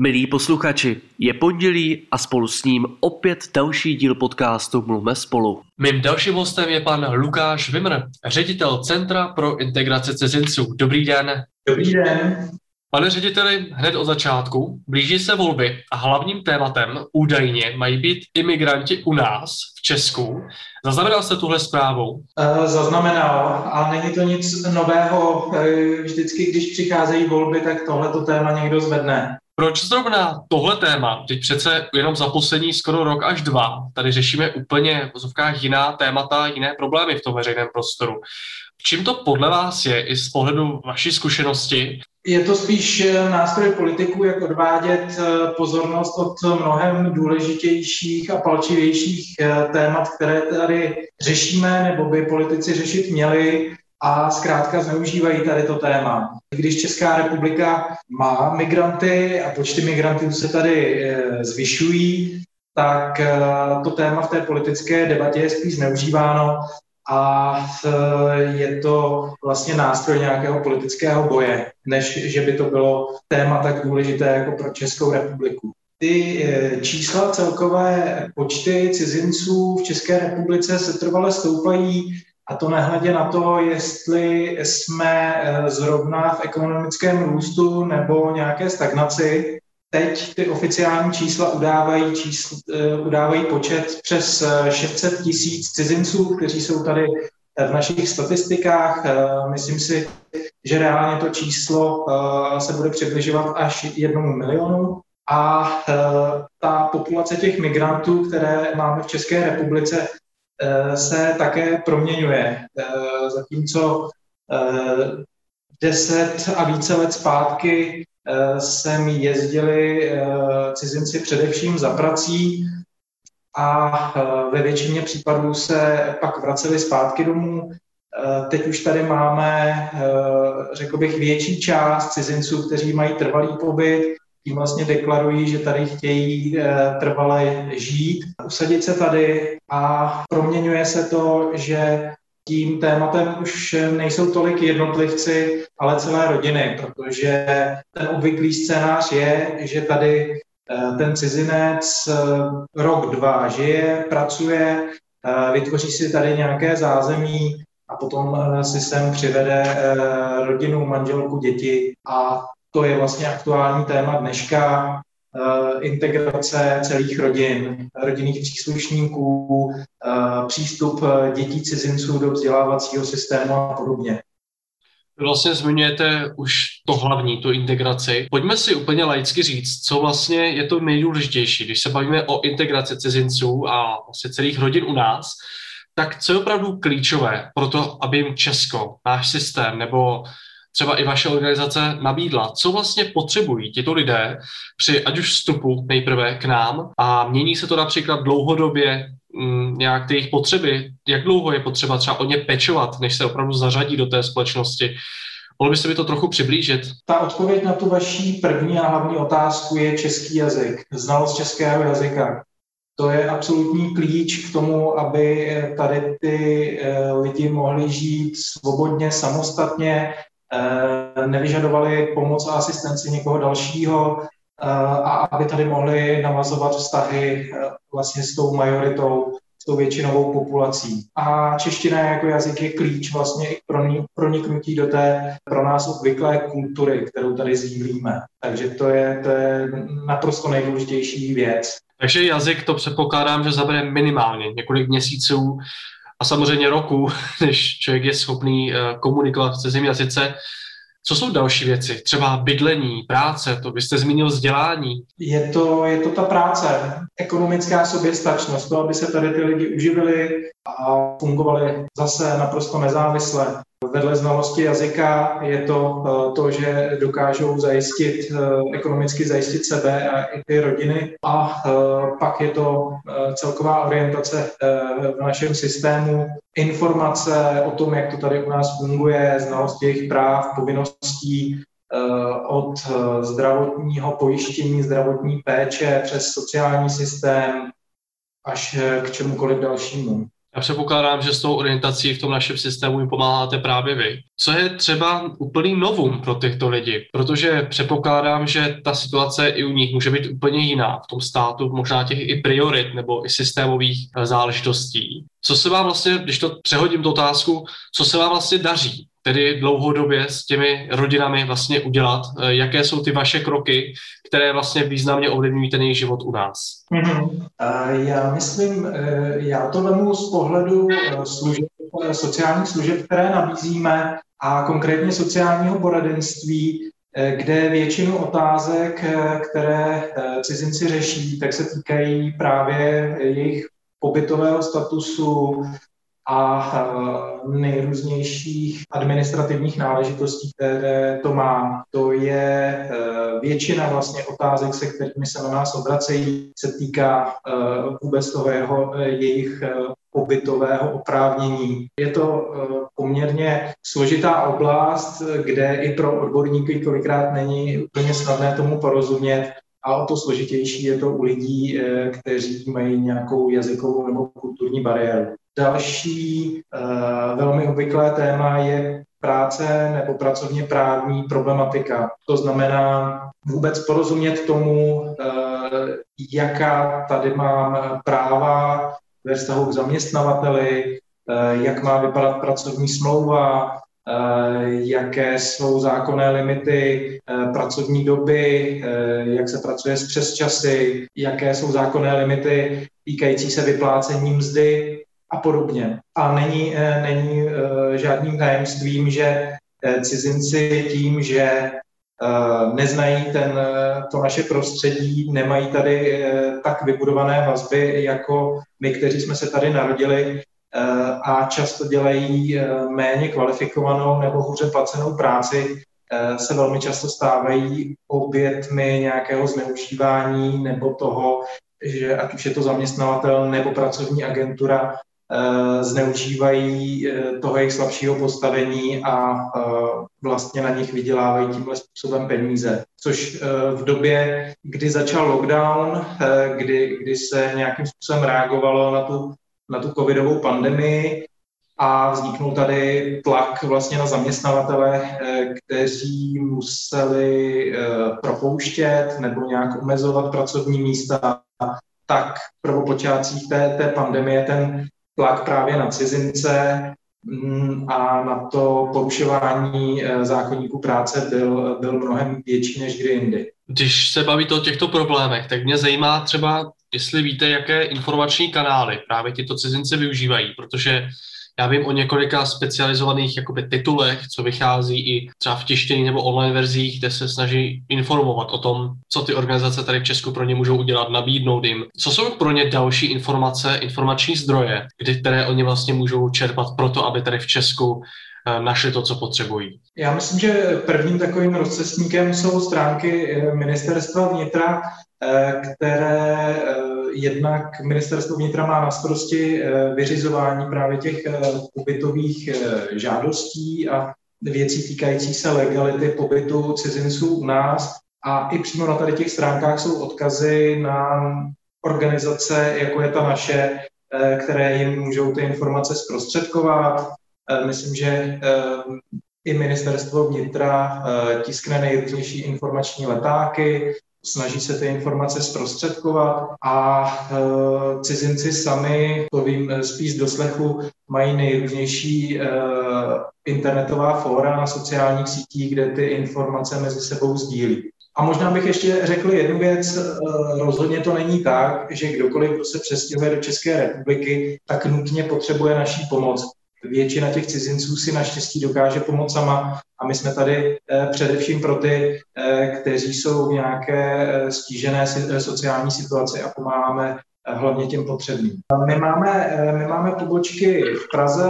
Milí posluchači, je pondělí a spolu s ním opět další díl podcastu Mluvme spolu. Mým dalším hostem je pan Lukáš Vimr, ředitel Centra pro integraci cizinců. Dobrý den. Dobrý den. Pane řediteli, hned od začátku blíží se volby a hlavním tématem údajně mají být imigranti u nás v Česku. Zaznamenal jste tuhle zprávu? Zaznamenal a není to nic nového. E, vždycky, když přicházejí volby, tak tohleto téma někdo zvedne. Proč zrovna tohle téma? Teď přece jenom za poslední skoro rok až dva tady řešíme úplně v vozovkách jiná témata, jiné problémy v tom veřejném prostoru. Čím to podle vás je i z pohledu vaší zkušenosti? Je to spíš eh, nástroj politiků, jak odvádět eh, pozornost od mnohem důležitějších a palčivějších eh, témat, které tady řešíme nebo by politici řešit měli a zkrátka zneužívají tady to téma. Když Česká republika má migranty a počty migrantů se tady zvyšují, tak to téma v té politické debatě je spíš zneužíváno a je to vlastně nástroj nějakého politického boje, než že by to bylo téma tak důležité jako pro Českou republiku. Ty čísla celkové počty cizinců v České republice se trvale stoupají a to nehledě na to, jestli jsme e, zrovna v ekonomickém růstu nebo nějaké stagnaci. Teď ty oficiální čísla udávají, čísl, uh, udávají počet přes 600 eh, tisíc cizinců, kteří jsou tady eh, v našich statistikách. Myslím si, že reálně to číslo se bude přibližovat až jednomu milionu. A ta populace těch migrantů, které máme v České republice, se také proměňuje. Zatímco deset a více let zpátky Eh, sem jezdili eh, cizinci především za prací a eh, ve většině případů se pak vraceli zpátky domů. Teď už tady máme, řekl bych, větší část cizinců, kteří mají trvalý pobyt, tím vlastně deklarují, že tady chtějí trvale žít, usadit se tady a proměňuje se to, že tím tématem už nejsou tolik jednotlivci, ale celé rodiny, protože ten obvyklý scénář je, že tady eh, ten cizinec eh, rok, dva žije, pracuje, eh, vytvoří si tady nějaké zázemí a potom si sem přivede rodinu, manželku, děti a to je vlastně aktuální téma dneška. Eh, integrace celých rodin, rodinných příslušníků, eh, přístup eh, dětí cizinců do vzdělávacího systému a podobně. Vlastně zmiňujete už to hlavní, tu integraci. Pojďme si úplně laicky říct, co vlastně je to nejdůležitější, když se bavíme o integraci cizinců a vlastně celých rodin u nás, tak co je opravdu klíčové pro to, aby jim Česko, náš systém nebo třeba i vaše organizace nabídla. Co vlastně potřebují tito lidé při ať už vstupu nejprve k nám a mění se to například dlouhodobě mm, nějak ty jejich potřeby, jak dlouho je potřeba třeba o ně pečovat, než se opravdu zařadí do té společnosti. Mohl byste mi to trochu přiblížit? Ta odpověď na tu vaší první a hlavní otázku je český jazyk, znalost českého jazyka. To je absolutní klíč k tomu, aby tady ty eh, lidi mohli žít svobodně, samostatně, nevyžadovali pomoc a asistenci někoho dalšího eh, a aby tady mohli navazovat vztahy eh, vlastně s tou majoritou, s tou většinovou populací. A čeština jako jazyk je klíč vlastně i pro proniknutí do té pro nás obvyklé kultury, kterou tady sdílíme. Takže to je, to je naprosto nejdůležitější věc. Takže jazyk to předpokládám, že zabere minimálně několik měsíců a samozřejmě roku, než člověk je schopný eh, komunikovat v cizím jazyce. Co jsou další věci? Třeba bydlení, práce, to byste zmínil vzdělání. Je to, je to ta práce, ekonomická soběstačnost, to, aby se tady ty lidi uživili a fungovali zase naprosto nezávisle. Vedle znalosti jazyka je to eh, to, že dokážou zajistit, eh, ekonomicky zajistit sebe a i ty rodiny. A eh, pak je to celková orientace v našem systému, informace o tom, jak to tady u nás funguje, znalost jejich práv, povinností, od zdravotního pojištění, zdravotní péče přes sociální systém až k čemukoliv dalšímu. Já předpokládám, že s tou orientací v tom našem systému jim pomáháte právě vy. Co je třeba úplný novum pro těchto lidi? Protože předpokládám, že ta situace i u nich může být úplně jiná v tom státu, možná těch i priorit nebo i systémových eh, záležitostí. Co se vám vlastně, když to přehodím tu otázku, co se vám vlastně daří tedy dlouhodobě s těmi rodinami vlastně udělat? Eh, jaké jsou ty vaše kroky, které vlastně významně ovlivňují ten jejich život u nás? Mm-hmm. Já myslím, eh, já to vemu z pohledu eh, služeb, sociálních služeb, které nabízíme a konkrétně sociálního poradenství, kde většinu otázek, které cizinci řeší, tak se týkají právě jejich pobytového statusu, a nejrůznějších administrativních náležitostí, které to má. To je e, většina vlastně otázek, se kterými se na nás obracejí, se týká e, vůbec toho jeho, jejich pobytového oprávnění. Je to poměrně složitá oblast, kde i pro odborníky kolikrát není úplně snadné tomu porozumět, a o to složitější je to u lidí, kteří mají nějakou jazykovou nebo kulturní bariéru. Další uh, velmi obvyklé téma je práce nebo pracovně právní problematika. To znamená vůbec porozumět tomu, uh, jaká tady mám práva ve vztahu k zaměstnavateli, jak má vypadat pracovní smlouva, jaké jsou zákonné limity pracovní doby, jak se pracuje s přesčasy, jaké jsou zákonné limity týkající se vyplácení mzdy a podobně. A není, eh, není eh, žádným tajemstvím, že eh, cizinci tím, že neznají ten, to naše prostředí, nemají tady tak vybudované vazby jako my, kteří jsme se tady narodili a často dělají méně kvalifikovanou nebo hůře placenou práci, se velmi často stávají obětmi nějakého zneužívání nebo toho, že ať už je to zaměstnavatel nebo pracovní agentura, Eh, zneužívají eh, toho jejich slabšího postavení a eh, vlastně na nich vydělávají tímhle způsobem peníze. Což v době, kdy začal lockdown, kdy, kdy se nějakým způsobem reagovalo na tu, na tu covidovou pandemii, a vzniknul tady tlak vlastně na zaměstnavatele, kteří museli propouštět nebo nějak omezovat pracovní místa, tak v prvopočátcích té, té pandemie ten tlak právě na cizince mm, a na to porušování eh, zákonníků práce byl, byl mnohem větší než kdy jindy. Když se bavíte o těchto problémech, tak mě zajímá třeba, jestli víte, jaké informační kanály právě tyto cizinci využívají, protože já vím o několika specializovaných jakoby, titulech, co vychází i třeba v tištění nebo online verzích, kde se snaží informovat o tom, co ty organizace tady v Česku pro ně můžou udělat, nabídnout jim. Co jsou pro ně další informace, informační zdroje, kdy, které oni vlastně můžou čerpat pro to, aby tady v Česku eh, našli to, co potřebují. Já myslím, že prvním takovým rozcestníkem jsou stránky eh, ministerstva vnitra, které jednak ministerstvo vnitra má na starosti eh, vyřizování právě těch eh, pobytových eh, žádostí a věcí týkající se legality pobytu cizinců u nás. A i přímo na tady těch stránkách jsou odkazy na organizace, jako je ta naše, které jim můžou ty informace zprostředkovat. Myslím, že i ministerstvo vnitra tiskne nejrůznější informační letáky, snaží se ty informace zprostředkovat a e, cizinci sami, to vím e, spíš z doslechu, mají nejrůznější e, internetová fóra na sociálních sítích, kde ty informace mezi sebou sdílí. A možná bych ještě řekl jednu věc, e, rozhodně to není tak, že kdokoliv, kdo se přestěhuje do České republiky, tak nutně potřebuje naší pomoc většina těch cizinců si naštěstí dokáže pomoct sama a my jsme tady eh, především pro ty, eh, kteří jsou v nějaké eh, stížené sociální situaci a pomáháme hlavně těm potřebným. My máme, my máme pobočky v Praze,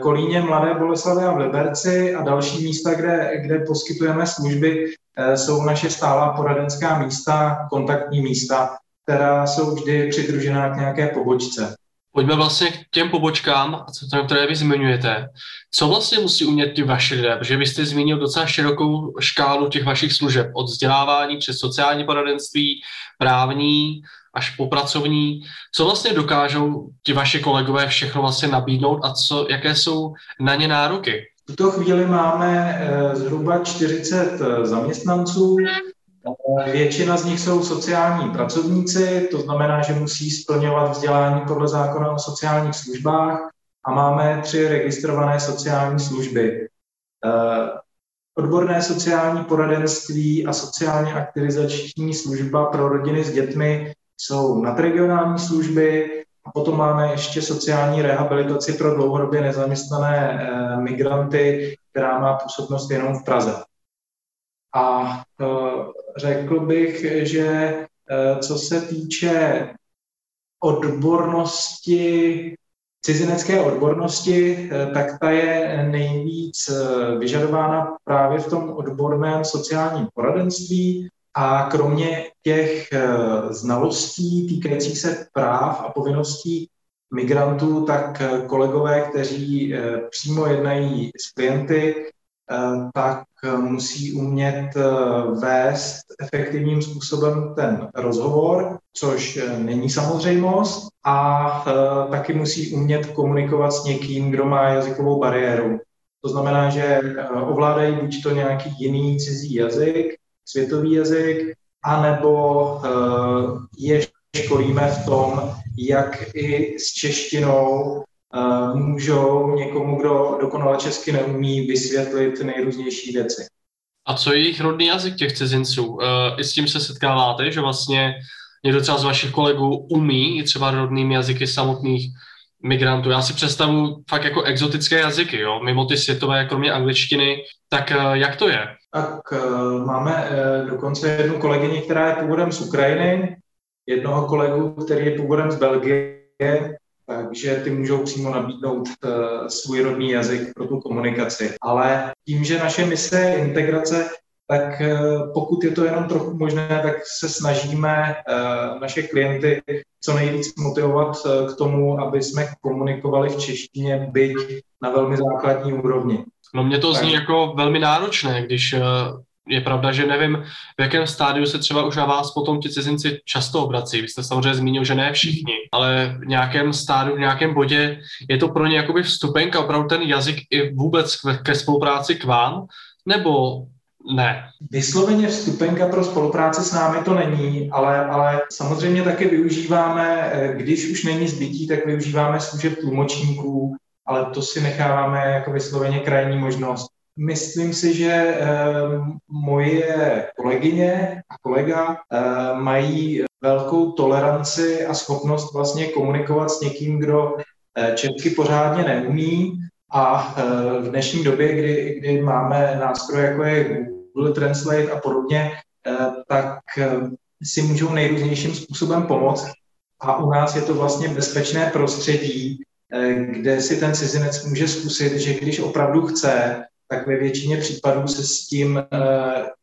Kolíně, Mladé Boleslavě a v Liberci a další místa, kde, kde poskytujeme služby, jsou naše stálá poradenská místa, kontaktní místa, která jsou vždy přidružená k nějaké pobočce. Pojďme vlastně k těm pobočkám, které vy zmiňujete. Co vlastně musí umět ti vaši lidé? Protože vy jste zmínil docela širokou škálu těch vašich služeb, od vzdělávání přes sociální poradenství, právní, až po pracovní. Co vlastně dokážou ti vaši kolegové všechno vlastně nabídnout a co, jaké jsou na ně nároky? V tuto chvíli máme eh, zhruba 40 eh, zaměstnanců. Eh, většina z nich jsou sociální pracovníci, to znamená, že musí splňovat vzdělání podle zákona o sociálních službách a máme tři registrované sociální služby. Odborné sociální poradenství a sociálně aktivizační služba pro rodiny s dětmi jsou nadregionální služby a potom máme ještě sociální rehabilitaci pro dlouhodobě nezaměstnané eh, migranty, která má působnost jenom v Praze. A eh, řekl bych, že eh, co se týče odbornosti, cizinecké odbornosti, tak ta je nejvíc vyžadována právě v tom odborném sociálním poradenství, a kromě těch eh, znalostí týkajících se práv a povinností migrantů, tak eh, kolegové, kteří eh, přímo jednají s klienty, tak musí umět vést efektivním způsobem ten rozhovor, což není samozřejmost, a taky musí umět komunikovat s někým, kdo má jazykovou bariéru. To znamená, že ovládají buď to nějaký jiný cizí jazyk, světový jazyk, anebo je školíme v tom, jak i s češtinou můžou někomu, kdo dokonale česky neumí, vysvětlit nejrůznější věci. A co je jejich rodný jazyk těch cizinců? Uh, I s tím se setkáváte, že vlastně někdo třeba z vašich kolegů umí i třeba rodnými jazyky samotných migrantů. Já si představu fakt jako exotické jazyky, jo, mimo ty světové, kromě angličtiny. Tak jak to je? Tak máme dokonce jednu kolegyni, která je původem z Ukrajiny, jednoho kolegu, který je původem z Belgie, takže ty můžou přímo nabídnout uh, svůj rodný jazyk pro tu komunikaci. Ale tím, že naše mise je integrace, tak uh, pokud je to jenom trochu možné, tak se snažíme uh, naše klienty co nejvíc motivovat k tomu, aby jsme komunikovali v češtině, byť na velmi základní úrovni. No mě to zní jako velmi náročné, když eh, je pravda, že nevím, v jakém stádiu se třeba už na vás potom ti cizinci často obrací. Vy jste samozřejmě zmínil, že ne všichni, ale v nějakém stádiu, v nějakém bodě je to pro ně jakoby vstupenka, opravdu ten jazyk i vůbec ke spolupráci k vám, nebo ne. Vysloveně vstupenka pro spolupráci s námi to není, ale, ale samozřejmě taky využíváme, eh, když už není zbytí, tak využíváme služeb tlumočníků, ale to si necháváme jako vysloveně krajní možnost. Myslím si, že e, moje kolegyně a kolega e, mají velkou toleranci a schopnost vlastně komunikovat s někým, kdo e, česky pořádně neumí a e, v dnešní době, kdy, kdy máme nástroje jako je Google Translate a podobně, e, tak si můžou nejrůznějším způsobem pomoct. A u nás je to vlastně bezpečné prostředí, Eh, kde si ten cizinec může zkusit, že když opravdu chce, tak ve většině případů se s tím eh,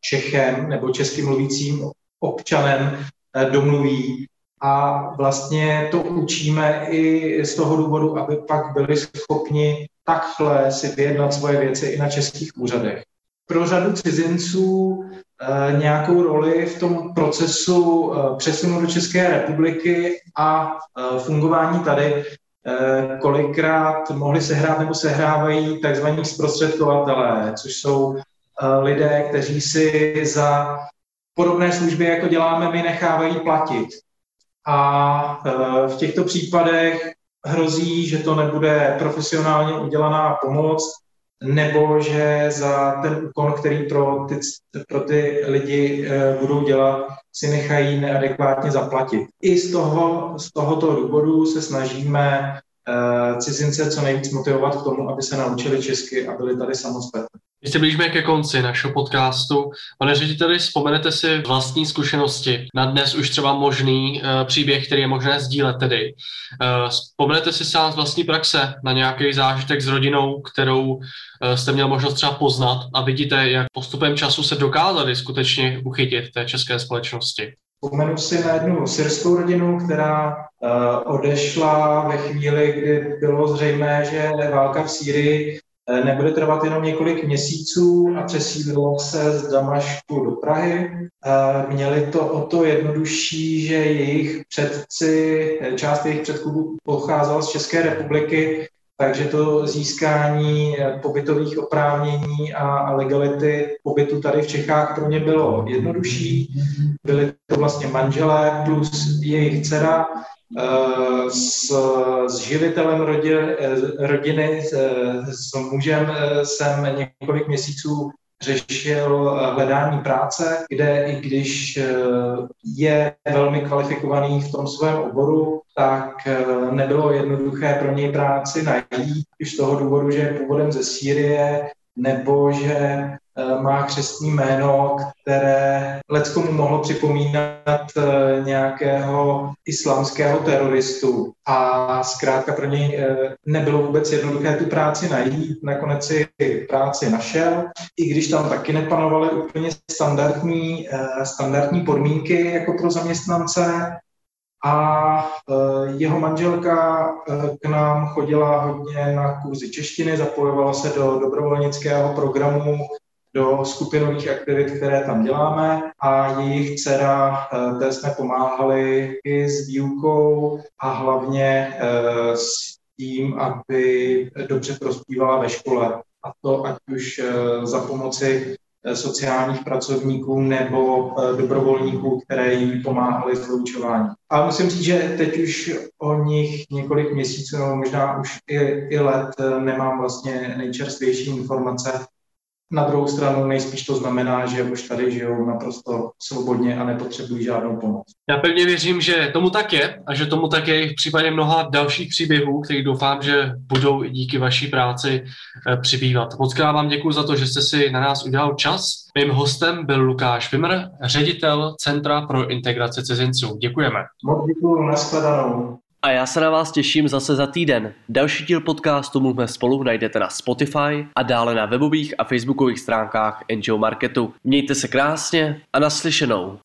Čechem nebo českým mluvícím občanem eh, domluví a vlastně to učíme i z toho důvodu, aby pak byli schopni takhle si vyjednat svoje věci i na českých úřadech. Pro řadu cizinců nějakou roli v tom procesu přesunu do České republiky a fungování tady Eh, kolikrát mohli sehrát nebo sehrávají takzvaní zprostředkovatelé, což jsou eh, lidé, kteří si za podobné služby, jako děláme my, nechávají platit. A eh, v těchto případech hrozí, že to nebude profesionálně udělaná pomoc, nebo že za ten úkon, který pro ty, pro ty lidi budou dělat, si nechají neadekvátně zaplatit. I z, toho, z tohoto důvodu se snažíme uh, cizince co nejvíc motivovat k tomu, aby se naučili česky a byli tady samostatní. My se blížíme ke konci našeho podcastu. Pane řediteli, vzpomenete si vlastní zkušenosti na dnes už třeba možný uh, příběh, který je možné sdílet tedy. Uh, vzpomenete si sám z vlastní praxe na nějaký zážitek s rodinou, kterou uh, jste měl možnost třeba poznat a vidíte, jak postupem času se dokázali skutečně uchytit té české společnosti. Vzpomenu si na jednu syrskou rodinu, která odešla ve chvíli, kdy bylo zřejmé, že válka v Sýrii nebude trvat jenom několik měsíců a přesídlilo se z Damašku do Prahy. Eh, měli to o to jednodušší, že jejich předci, část jejich předků pocházela z České republiky, takže to získání pobytových oprávnění a legality pobytu tady v Čechách pro ně bylo jednodušší. Byli to vlastně manželé plus jejich dcera, Eh, s, s živitelem rodin, eh, rodiny, eh, s mužem jsem několik měsíců řešil hledání práce, kde i když je velmi kvalifikovaný v tom svém oboru, tak nebylo jednoduché pro něj práci najít, už z toho důvodu, že je původem ze Sýrie, nebo že Eh, má křestní jméno, které leckomu mohlo připomínat eh, nějakého islámského teroristu. A zkrátka pro něj eh, nebylo vůbec jednoduché tu práci najít. Nakonec si práci našel, i když tam taky nepanovaly úplně standardní, standardní podmínky jako pro zaměstnance. A jeho manželka k nám chodila hodně na kurzy češtiny, zapojovala se do dobrovolnického programu do skupinových aktivit, které tam děláme a jejich dcera, eh, té jsme pomáhali i s výukou a hlavně eh, s tím, aby dobře prospívala ve škole. A to ať už eh, za pomoci sociálních pracovníků nebo dobrovolníků, které jí pomáhali s vyučováním. A musím říct, že teď už o nich několik měsíců, nebo možná už i, i let, nemám vlastně nejčerstvější informace, na druhou stranu nejspíš to znamená, že už tady žijou naprosto svobodně a nepotřebují žádnou pomoc. Já pevně věřím, že tomu tak je a že tomu tak je i v případě mnoha dalších příběhů, kterých doufám, že budou i díky vaší práci eh, přibývat. Moc krát vám děkuji za to, že jste si na nás udělal čas. Mým hostem byl Lukáš Vimr, ředitel Centra pro integraci cizinců. Děkujeme. Moc děkuji, nashledanou. A já se na vás těším zase za týden. Další díl podcastu Mluvme spolu najdete na Spotify a dále na webových a facebookových stránkách NGO Marketu. Mějte se krásně a naslyšenou.